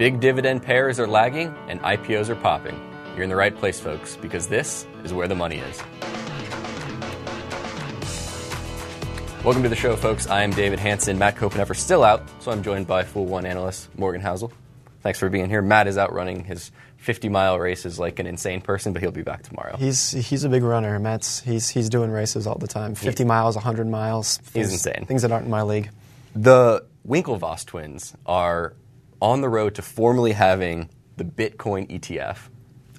big dividend payers are lagging and IPOs are popping. You're in the right place, folks, because this is where the money is. Welcome to the show, folks. I am David Hanson. Matt Koppenheffer still out, so I'm joined by Fool One analyst Morgan Housel. Thanks for being here. Matt is out running his 50 mile races like an insane person, but he'll be back tomorrow. He's he's a big runner. Matt's he's he's doing races all the time. 50 he, miles, 100 miles. Things, he's insane. Things that aren't in my league. The Winklevoss twins are on the road to formally having the Bitcoin ETF.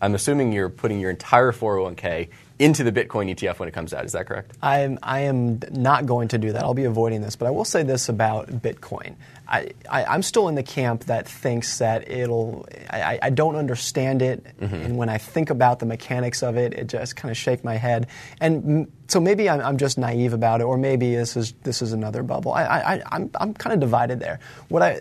I'm assuming you're putting your entire 401k into the Bitcoin ETF when it comes out. Is that correct? I am, I am not going to do that. I'll be avoiding this. But I will say this about Bitcoin. I, I, am still in the camp that thinks that it'll, I, I don't understand it. Mm-hmm. And when I think about the mechanics of it, it just kind of shake my head. And so maybe I'm, I'm, just naive about it, or maybe this is, this is another bubble. I, I, I'm, I'm kind of divided there. What I,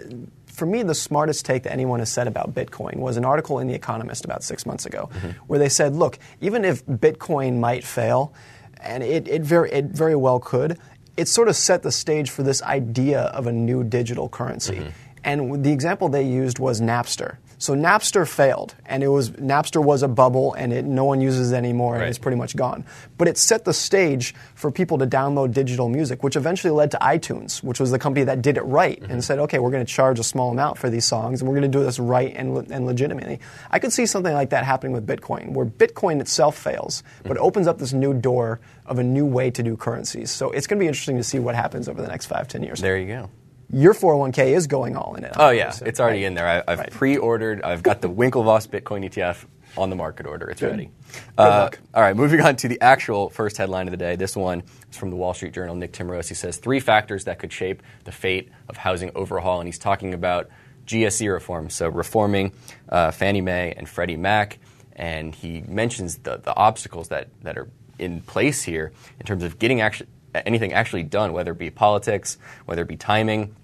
for me, the smartest take that anyone has said about Bitcoin was an article in The Economist about six months ago, mm-hmm. where they said, look, even if Bitcoin might fail, and it, it, very, it very well could, it sort of set the stage for this idea of a new digital currency. Mm-hmm. And the example they used was Napster. So Napster failed, and it was Napster was a bubble, and it, no one uses it anymore, and right. it's pretty much gone. But it set the stage for people to download digital music, which eventually led to iTunes, which was the company that did it right mm-hmm. and said, okay, we're going to charge a small amount for these songs, and we're going to do this right and, and legitimately. I could see something like that happening with Bitcoin, where Bitcoin itself fails, but mm-hmm. opens up this new door of a new way to do currencies. So it's going to be interesting to see what happens over the next five, ten years. There you go your 401k is going all in it. Oh yeah, it's already right. in there. I, have right. pre-ordered. I've got the Winklevoss Bitcoin ETF on the market order. It's Good. ready. Uh, all right, moving on to the actual first headline of the day. This one is from the Wall Street Journal. Nick Timiraos says three factors that could shape the fate of housing overhaul, and he's talking about GSE reform. So reforming uh, Fannie Mae and Freddie Mac, and he mentions the, the obstacles that that are in place here in terms of getting actually anything actually done, whether it be politics, whether it be timing.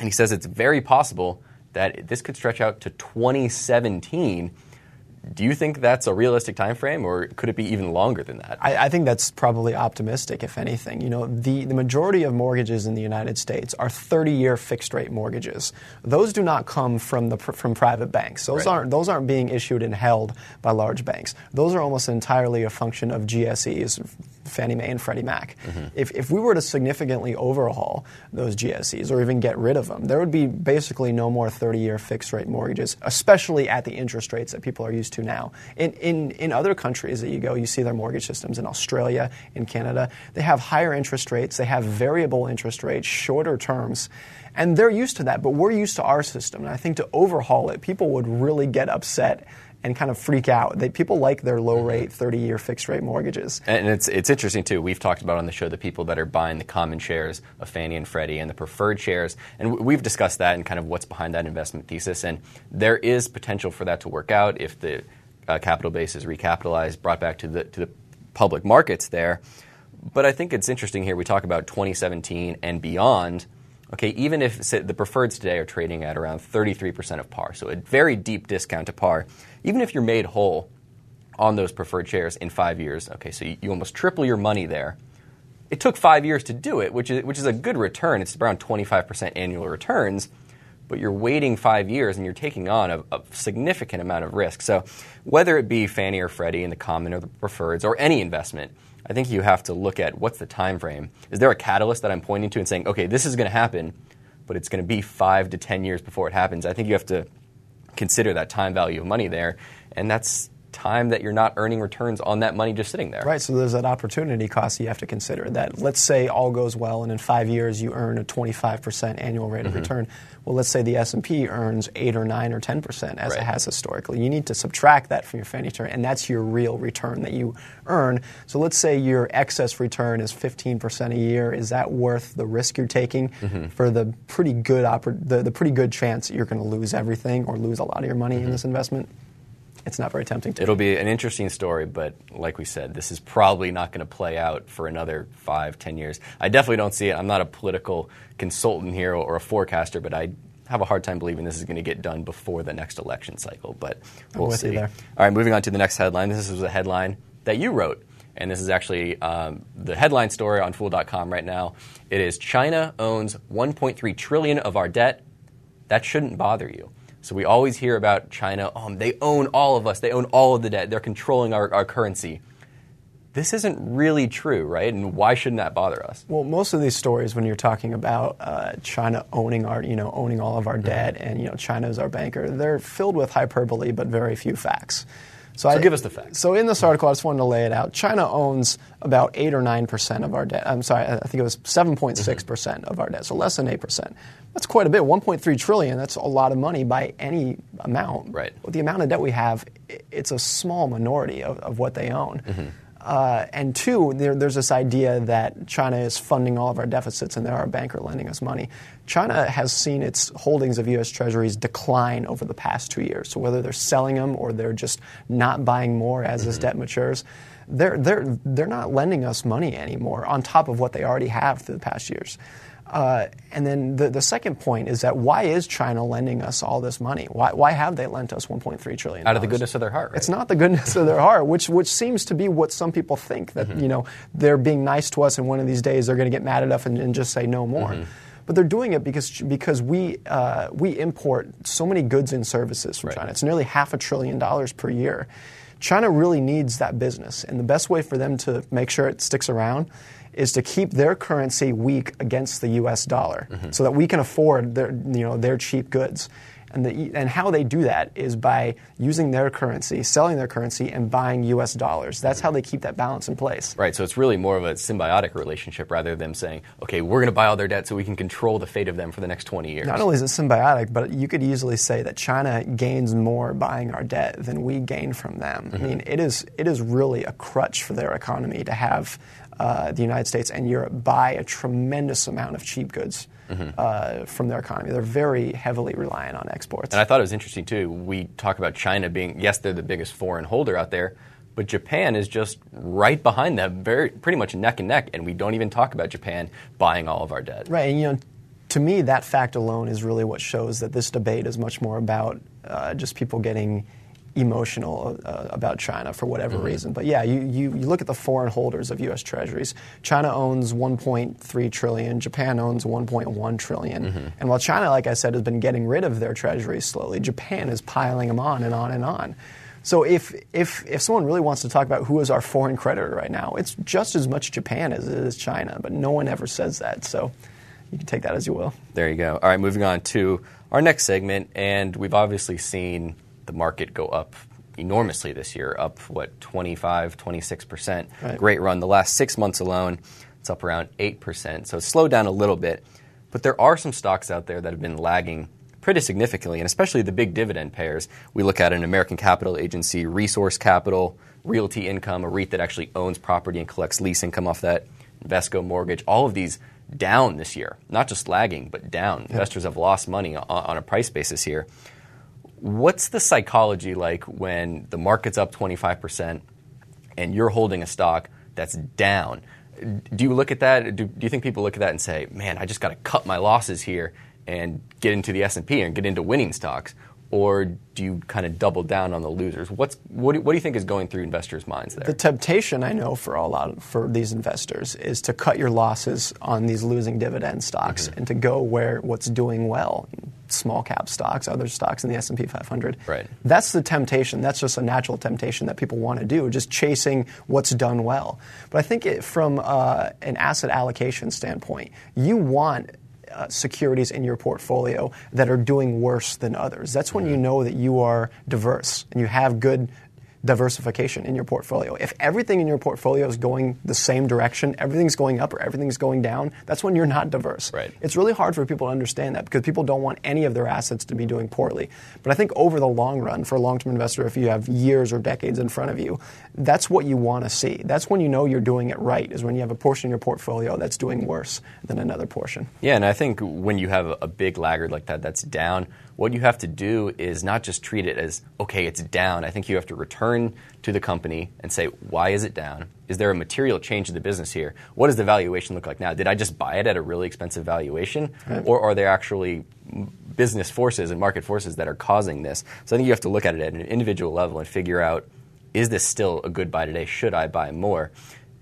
And he says it's very possible that this could stretch out to 2017 do you think that's a realistic time frame, or could it be even longer than that? I, I, think that's probably optimistic, if anything. You know, the, the majority of mortgages in the United States are 30-year fixed-rate mortgages. Those do not come from the from private banks. Those right. aren't those aren't being issued and held by large banks. Those are almost entirely a function of GSEs, Fannie Mae and Freddie Mac. Mm-hmm. If, if we were to significantly overhaul those GSEs or even get rid of them, there would be basically no more 30-year fixed-rate mortgages, especially at the interest rates that people are used to now. In, in, in other countries that you go, you see their mortgage systems in Australia, in Canada, they have higher interest rates, they have variable interest rates, shorter terms. And they're used to that, but we're used to our system. And I think to overhaul it, people would really get upset and kind of freak out. They, people like their low rate, 30 year fixed rate mortgages. And it's, it's interesting, too. We've talked about on the show the people that are buying the common shares of Fannie and Freddie and the preferred shares. And we've discussed that and kind of what's behind that investment thesis. And there is potential for that to work out if the uh, capital base is recapitalized, brought back to the, to the public markets there. But I think it's interesting here. We talk about 2017 and beyond okay, even if the preferreds today are trading at around 33% of par, so a very deep discount to par, even if you're made whole on those preferred shares in five years, okay, so you, you almost triple your money there. It took five years to do it, which is, which is a good return. It's around 25% annual returns, but you're waiting five years and you're taking on a, a, significant amount of risk. So, whether it be Fannie or Freddie in the common or the preferreds or any investment, I think you have to look at what's the time frame. Is there a catalyst that I'm pointing to and saying, okay, this is going to happen, but it's going to be five to ten years before it happens? I think you have to consider that time value of money there, and that's time that you're not earning returns on that money just sitting there. Right, so there's that opportunity cost you have to consider. That let's say all goes well and in 5 years you earn a 25% annual rate of mm-hmm. return. Well, let's say the S&P earns 8 or 9 or 10% as right. it has historically. You need to subtract that from your Fannie return and that's your real return that you earn. So let's say your excess return is 15% a year. Is that worth the risk you're taking mm-hmm. for the pretty good oppor- the, the pretty good chance that you're going to lose everything or lose a lot of your money mm-hmm. in this investment? It's not very tempting to. It'll be an interesting story, but like we said, this is probably not going to play out for another five, ten years. I definitely don't see it. I'm not a political consultant here or a forecaster, but I have a hard time believing this is going to get done before the next election cycle. But we'll see. All right, moving on to the next headline. This was a headline that you wrote. And this is actually um, the headline story on Fool.com right now. It is China owns 1.3 trillion of our debt. That shouldn't bother you. So we always hear about China, oh, they own all of us, they own all of the debt, they're controlling our, our currency. This isn't really true, right? And why shouldn't that bother us? Well, most of these stories, when you're talking about uh, China owning our, you know, owning all of our debt, mm-hmm. and you know, China is our banker, they're filled with hyperbole, but very few facts. So, so I, give us the facts. So in this article, I just wanted to lay it out. China owns about eight or nine percent of our debt. I'm sorry, I think it was seven point six percent of our debt, so less than eight percent. That's quite a bit. 1.3 trillion. That's a lot of money by any amount. Right. With the amount of debt we have, it's a small minority of, of what they own. Mm-hmm. Uh, and two, there, there's this idea that China is funding all of our deficits and they're our banker lending us money. China has seen its holdings of U.S. Treasuries decline over the past two years. So whether they're selling them or they're just not buying more as mm-hmm. this debt matures, they're, they're, they're not lending us money anymore on top of what they already have through the past years. Uh, and then the, the second point is that why is China lending us all this money? Why, why have they lent us 1.3 trillion? Out of the goodness of their heart. Right? It's not the goodness of their heart, which which seems to be what some people think that mm-hmm. you know they're being nice to us, and one of these days they're going to get mad at us and, and just say no more. Mm-hmm. But they're doing it because because we uh, we import so many goods and services from right. China. It's nearly half a trillion dollars per year. China really needs that business, and the best way for them to make sure it sticks around is to keep their currency weak against the U.S. dollar, mm-hmm. so that we can afford their, you know, their cheap goods. And, the, and how they do that is by using their currency, selling their currency, and buying U.S. dollars. That's how they keep that balance in place. Right. So it's really more of a symbiotic relationship rather than saying, okay, we're going to buy all their debt so we can control the fate of them for the next 20 years. Not only is it symbiotic, but you could easily say that China gains more buying our debt than we gain from them. Mm-hmm. I mean, it is it is really a crutch for their economy to have uh, the United States and Europe buy a tremendous amount of cheap goods mm-hmm. uh, from their economy. They're very heavily reliant on exports. And I thought it was interesting too. We talk about China being yes, they're the biggest foreign holder out there, but Japan is just right behind them, very pretty much neck and neck. And we don't even talk about Japan buying all of our debt. Right. And you know, to me, that fact alone is really what shows that this debate is much more about uh, just people getting emotional uh, about China for whatever mm-hmm. reason. But yeah, you, you, you, look at the foreign holders of U.S. Treasuries. China owns 1.3 trillion. Japan owns 1.1 trillion. Mm-hmm. And while China, like I said, has been getting rid of their treasuries slowly, Japan is piling them on and on and on. So if, if, if someone really wants to talk about who is our foreign creditor right now, it's just as much Japan as it is China. But no one ever says that. So you can take that as you will. There you go. All right, moving on to our next segment. And we've obviously seen the market go up enormously this year, up what 25, 26 percent. Right. Great run. The last six months alone, it's up around eight percent. So it's slowed down a little bit, but there are some stocks out there that have been lagging pretty significantly, and especially the big dividend payers. We look at an American Capital Agency, Resource Capital, Realty Income, a REIT that actually owns property and collects lease income off that, Vesco Mortgage. All of these down this year, not just lagging, but down. Yep. Investors have lost money on, on a price basis here. What's the psychology like when the market's up 25% and you're holding a stock that's down? Do you look at that? Do, do you think people look at that and say, "Man, I just got to cut my losses here and get into the S&P and get into winning stocks?" or do you kind of double down on the losers? What's what do, what do you think is going through investors' minds there? The temptation I know for a lot of, for these investors is to cut your losses on these losing dividend stocks mm-hmm. and to go where what's doing well, small cap stocks, other stocks in the S and P 500. Right. That's the temptation. That's just a natural temptation that people want to do, just chasing what's done well. But I think it, from uh, an asset allocation standpoint, you want uh, securities in your portfolio that are doing worse than others. That's when you mm-hmm. know that you are diverse and you have good diversification in your portfolio. If everything in your portfolio is going the same direction, everything's going up or everything's going down, that's when you're not diverse. Right. It's really hard for people to understand that because people don't want any of their assets to be doing poorly. But I think over the long run, for a long term investor, if you have years or decades in front of you, that's what you want to see. That's when you know you're doing it right, is when you have a portion in your portfolio that's doing worse than another portion. Yeah, and I think when you have a big laggard like that that's down, what you have to do is not just treat it as, okay, it's down. I think you have to return to the company and say, why is it down? Is there a material change in the business here? What does the valuation look like now? Did I just buy it at a really expensive valuation? Right. Or are there actually business forces and market forces that are causing this? So I think you have to look at it at an individual level and figure out, is this still a good buy today? Should I buy more?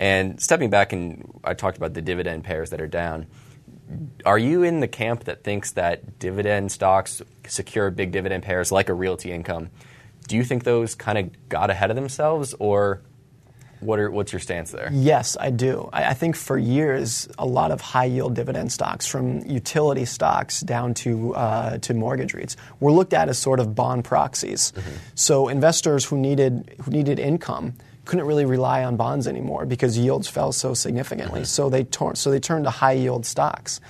And stepping back, and I talked about the dividend pairs that are down are you in the camp that thinks that dividend stocks, secure big dividend payers like a realty income, do you think those kind of got ahead of themselves, or what are, what's your stance there? Yes, I do. I, I, think for years, a lot of high yield dividend stocks, from utility stocks down to uh, to mortgage REITs, were looked at as sort of bond proxies. Mm-hmm. So investors who needed who needed income couldn't really rely on bonds anymore because yields fell so significantly. Mm-hmm. So they tor- so they turned to high yield stocks.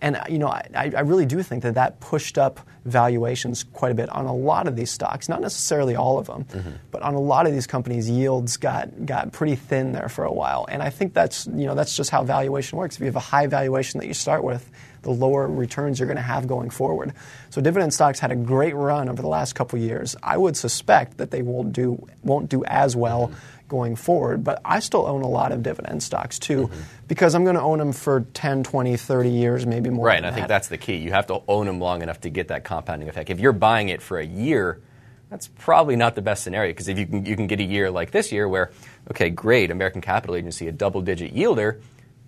And you know, I, I, really do think that that pushed up valuations quite a bit on a lot of these stocks. Not necessarily all of them, mm-hmm. but on a lot of these companies, yields got got pretty thin there for a while. And I think that's you know that's just how valuation works. If you have a high valuation that you start with, the lower returns you're going to have going forward. So dividend stocks had a great run over the last couple years. I would suspect that they won't do won't do as well. Mm-hmm going forward. But I still own a lot of dividend stocks too mm-hmm. because I'm going to own them for 10, 20, 30 years, maybe more. Right, and I that. think that's the key. You have to own them long enough to get that compounding effect. If you're buying it for a year, that's probably not the best scenario because if you can, you can get a year like this year where, okay, great, American Capital Agency, a double digit yielder,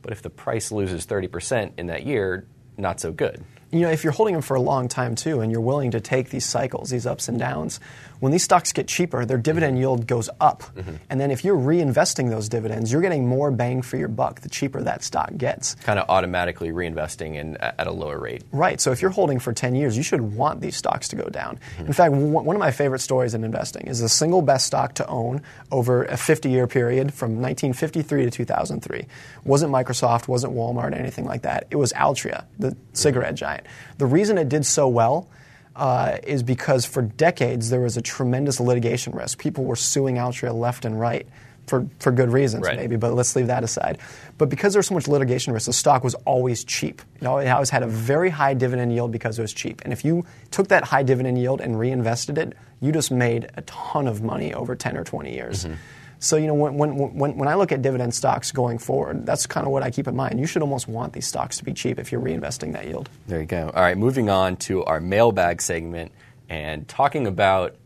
but if the price loses 30% in that year, not so good you know, if you're holding them for a long time too, and you're willing to take these cycles, these ups and downs, when these stocks get cheaper, their dividend mm-hmm. yield goes up. Mm-hmm. And then if you're reinvesting those dividends, you're getting more bang for your buck the cheaper that stock gets. Kind of automatically reinvesting in at a lower rate. Right. So if you're holding for 10 years, you should want these stocks to go down. Mm-hmm. In fact, one of my favorite stories in investing is the single best stock to own over a 50 year period from 1953 to 2003. Wasn't Microsoft, wasn't Walmart, anything like that. It was Altria, the cigarette giant. The reason it did so well uh, is because for decades there was a tremendous litigation risk. People were suing Altria left and right for, for good reasons, right. maybe, but let's leave that aside. But because there was so much litigation risk, the stock was always cheap. You know, it always had a very high dividend yield because it was cheap. And if you took that high dividend yield and reinvested it, you just made a ton of money over 10 or 20 years. Mm-hmm. So, you know, when, when, when, when I look at dividend stocks going forward, that's kind of what I keep in mind. You should almost want these stocks to be cheap if you're reinvesting that yield. There you go. All right, moving on to our mailbag segment and talking about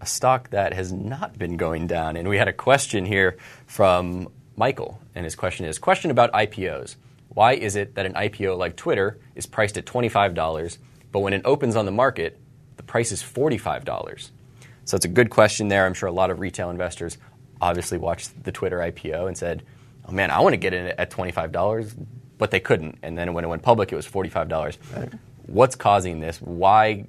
a stock that has not been going down. And we had a question here from Michael, and his question is question about IPOs. Why is it that an IPO like Twitter is priced at $25, but when it opens on the market, the price is $45? So it's a good question there. I'm sure a lot of retail investors obviously watched the Twitter IPO and said, "Oh man, I want to get in at twenty five dollars," but they couldn't. And then when it went public, it was forty five dollars. Right. What's causing this? Why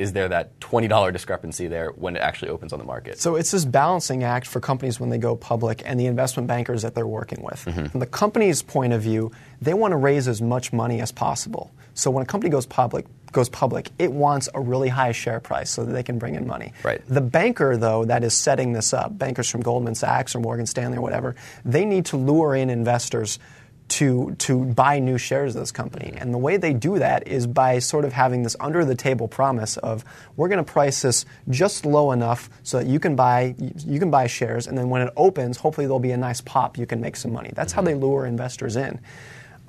is there that $20 discrepancy there when it actually opens on the market? So it's this balancing act for companies when they go public and the investment bankers that they're working with. Mm-hmm. From the company's point of view, they want to raise as much money as possible. So when a company goes public, goes public, it wants a really high share price so that they can bring in money. Right. The banker, though, that is setting this up, bankers from Goldman Sachs or Morgan Stanley or whatever, they need to lure in investors to to buy new shares of this company. And the way they do that is by sort of having this under the table promise of we're going to price this just low enough so that you can buy you can buy shares and then when it opens, hopefully there'll be a nice pop you can make some money. That's mm-hmm. how they lure investors in.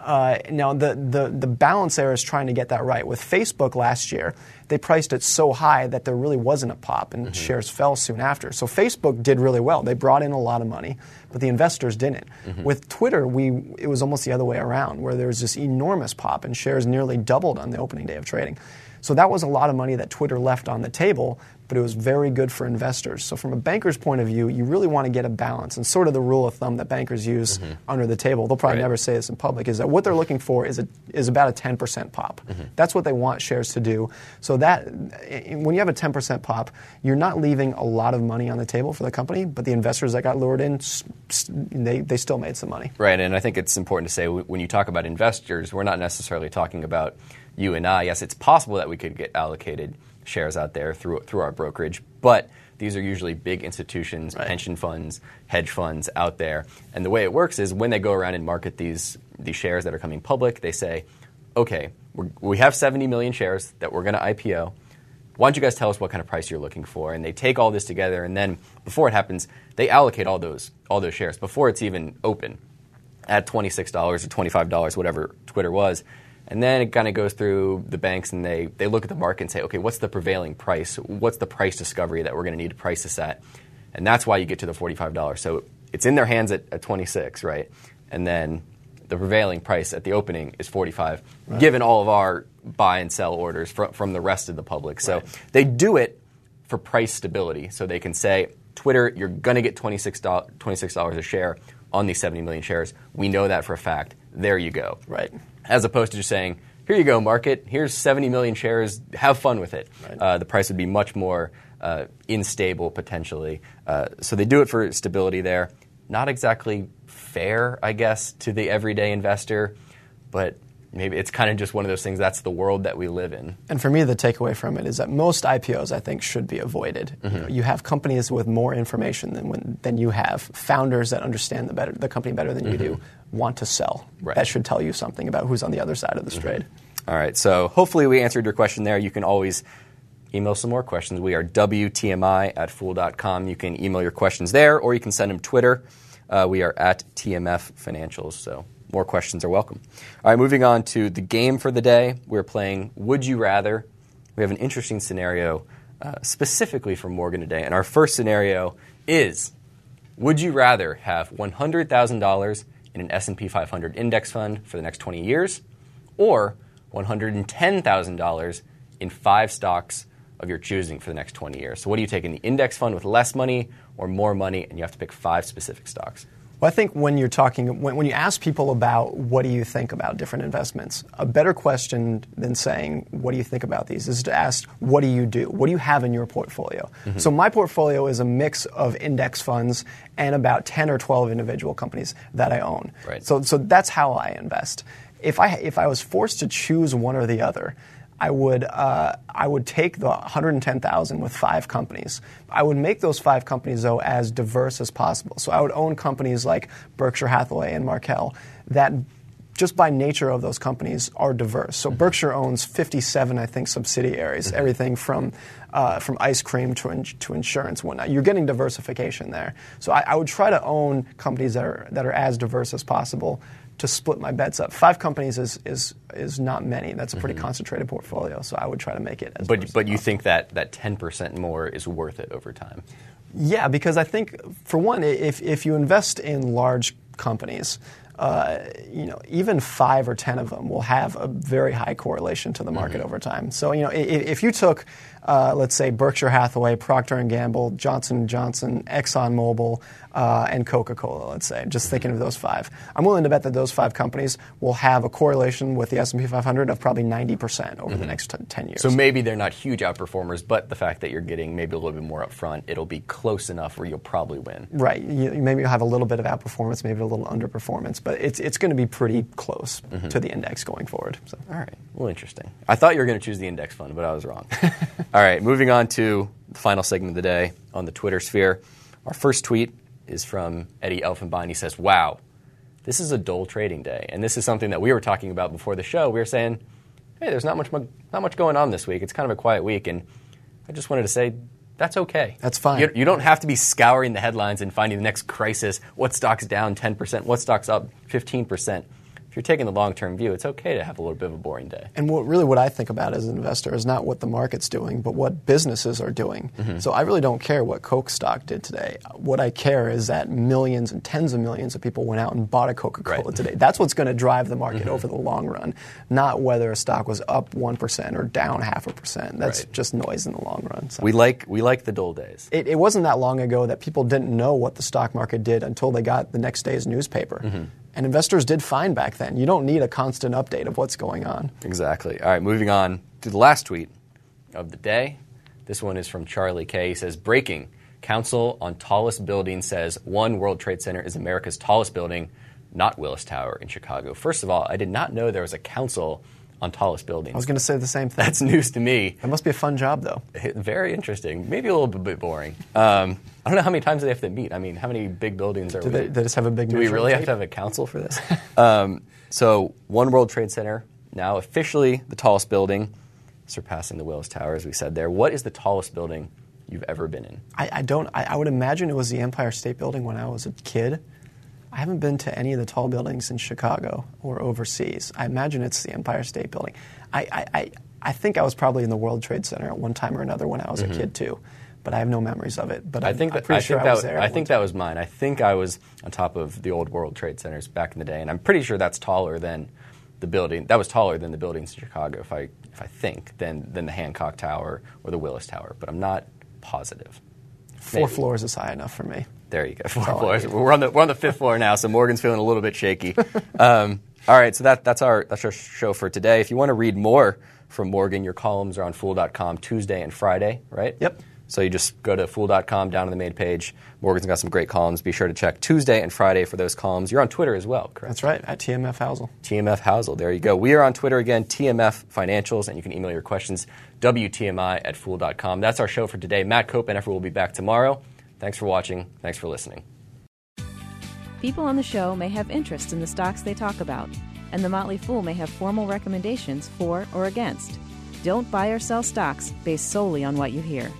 Uh, now, the, the, the balance there is trying to get that right. With Facebook last year, they priced it so high that there really wasn't a pop, and mm-hmm. shares fell soon after. So Facebook did really well. They brought in a lot of money, but the investors didn't. Mm-hmm. With Twitter, we it was almost the other way around, where there was this enormous pop, and shares nearly doubled on the opening day of trading. So that was a lot of money that Twitter left on the table, but it was very good for investors. So from a banker's point of view, you really want to get a balance. And sort of the rule of thumb that bankers use mm-hmm. under the table, they'll probably right. never say this in public, is that what they're looking for is, a, is about a 10% pop. Mm-hmm. That's what they want shares to do. So that when you have a 10% pop, you're not leaving a lot of money on the table for the company, but the investors that got lured in, they, they still made some money. Right, and I think it's important to say when you talk about investors, we're not necessarily talking about you and I. Yes, it's possible that we could get allocated – shares out there through through our brokerage, but these are usually big institutions, right. pension funds, hedge funds out there. And the way it works is when they go around and market these these shares that are coming public, they say, "Okay, we have 70 million shares that we're going to IPO. Why don't you guys tell us what kind of price you're looking for?" And they take all this together, and then before it happens, they allocate all those all those shares before it's even open at $26 or $25, whatever Twitter was. And then it kind of goes through the banks and they, they look at the market and say, okay, what's the prevailing price? What's the price discovery that we're going to need to price this at? And that's why you get to the $45. So it's in their hands at, at 26, right? And then the prevailing price at the opening is 45, given all of our buy and sell orders from, from the rest of the public. So Right. they do it for price stability. So they can say, Twitter, you're going to get $26, $26 a share on these 70 million shares. We know that for a fact. There you go. Right. As opposed to just saying, here you go, market, here's 70 million shares, have fun with it. Right. Uh, the price would be much more uh, unstable potentially. Uh, so they do it for stability there. Not exactly fair, I guess, to the everyday investor, but maybe it's kind of just one of those things. That's the world that we live in. And for me, the takeaway from it is that most IPOs, I think, should be avoided. Mm-hmm. You, know, you have companies with more information than when, than you have. Founders that understand the better the company better than you do want to sell. Mm-hmm. Right. That should tell you something about who's on the other side of this trade. All right, so hopefully we answered your question there. You can always email some more questions. We are WTMI at fool.com. You can email your questions there, or you can send them Twitter. Uh, we are at TMF Financials, so more questions are welcome. All right, moving on to the game for the day. We're playing Would You Rather. We have an interesting scenario uh, specifically for Morgan today, and our first scenario is would you rather have $100,000 in an S&P 500 index fund for the next 20 years or $110,000 in five stocks of your choosing for the next 20 years? So what do you take in the index fund with less money or more money and you have to pick five specific stocks? Well, I think when you're talking, when, when you ask people about what do you think about different investments, a better question than saying, what do you think about these, is to ask, what do you do? What do you have in your portfolio? Mm-hmm. So my portfolio is a mix of index funds and about 10 or 12 individual companies that I own. Right. So, so that's how I invest. If I, if I was forced to choose one or the other, I would uh, I would take the 110,000 with five companies. I would make those five companies though as diverse as possible. So I would own companies like Berkshire Hathaway and Markel that just by nature of those companies are diverse. So Berkshire owns 57, I think, subsidiaries, everything from uh, from ice cream to, in, to insurance, whatnot. You're getting diversification there. So I, I would try to own companies that are that are as diverse as possible to split my bets up. Five companies is is is not many. That's a pretty concentrated portfolio. So I would try to make it as. But, but you think that that 10% more is worth it over time? Yeah, because I think for one, if if you invest in large companies. Uh, you know, even five or ten of them will have a very high correlation to the market over time. So, you know, if, if you took, uh, let's say, Berkshire Hathaway, Procter and Gamble, Johnson & Johnson, ExxonMobil, uh, and Coca-Cola, let's say, just thinking of those five, I'm willing to bet that those five companies will have a correlation with the S&P 500 of probably 90% over the next t- 10 years. So maybe they're not huge outperformers, but the fact that you're getting maybe a little bit more upfront, it'll be close enough where you'll probably win. Right. You, maybe you'll have a little bit of outperformance, maybe a little underperformance, but it's, it's going to be pretty close to the index going forward. So. All right. Well, interesting. I thought you were going to choose the index fund, but I was wrong. All right. Moving on to the final segment of the day on the Twitter sphere. Our first tweet is from Eddie Elfenbein. He says, Wow, this is a dull trading day. And this is something that we were talking about before the show. We were saying, Hey, there's not much, not much going on this week. It's kind of a quiet week. And I just wanted to say, that's okay. That's fine. You, you don't have to be scouring the headlines and finding the next crisis. What stock's down 10%? What stock's up 15%? If you're taking the long term view, it's okay to have a little bit of a boring day. And what, really, what I think about as an investor is not what the market's doing, but what businesses are doing. Mm-hmm. So I really don't care what Coke stock did today. What I care is that millions and tens of millions of people went out and bought a Coca Cola Right. today. That's what's going to drive the market mm-hmm. over the long run, not whether a stock was up 1% or down half a percent. That's Right. just noise in the long run. So. We like we like the dull days. it, it wasn't that long ago that people didn't know what the stock market did until they got the next day's newspaper. Mm-hmm. And investors did fine back then. You don't need a constant update of what's going on. Exactly. All right, moving on to the last tweet of the day. This one is from Charlie K. He says, "Breaking: Council on Tallest Building says One World Trade Center is America's tallest building, not Willis Tower in Chicago." First of all, I did not know there was a council on tallest buildings. I was going to say the same thing. That's news to me. That must be a fun job, though. Very interesting. Maybe a little bit boring. Um, I don't know how many times they have to meet. I mean, how many big buildings are Do we? they, they just have a big Do we really have to have a council for this? um, so, One World Trade Center, now officially the tallest building, surpassing the Willis Tower, as we said there. What is the tallest building you've ever been in? I, I don't. I, I would imagine it was the Empire State Building when I was a kid. I haven't been to any of the tall buildings in Chicago or overseas. I imagine it's the Empire State Building. I, I, I, I think I was probably in the World Trade Center at one time or another when I was Mm-hmm. a kid too. but I have no memories of it. But I I'm, think I'm that pretty I sure I that was there. I think that was mine. I think I was on top of the old World Trade Centers back in the day, and I'm pretty sure that's taller than the building. That was taller than the buildings in Chicago, if I if I think, than than the Hancock Tower or the Willis Tower. But I'm not positive. Four maybe. floors is high enough for me. There you go. Four floors. We're on the we're on the fifth floor now, so Morgan's feeling a little bit shaky. Um, all right, so that that's our that's our show for today. If you want to read more from Morgan, your columns are on Fool.com Tuesday and Friday, right? Yep. So you just go to Fool.com down to the main page. Morgan's got some great columns. Be sure to check Tuesday and Friday for those columns. You're on Twitter as well, correct? That's right, at TMF Housel. TMF Housel. There you go. We are on Twitter again, TMF Financials, and you can email your questions, WTMI at Fool.com. That's our show for today. Matt Koppenheffer will be back tomorrow. Thanks for watching. Thanks for listening. People on the show may have interest in the stocks they talk about, and the Motley Fool may have formal recommendations for or against. Don't buy or sell stocks based solely on what you hear.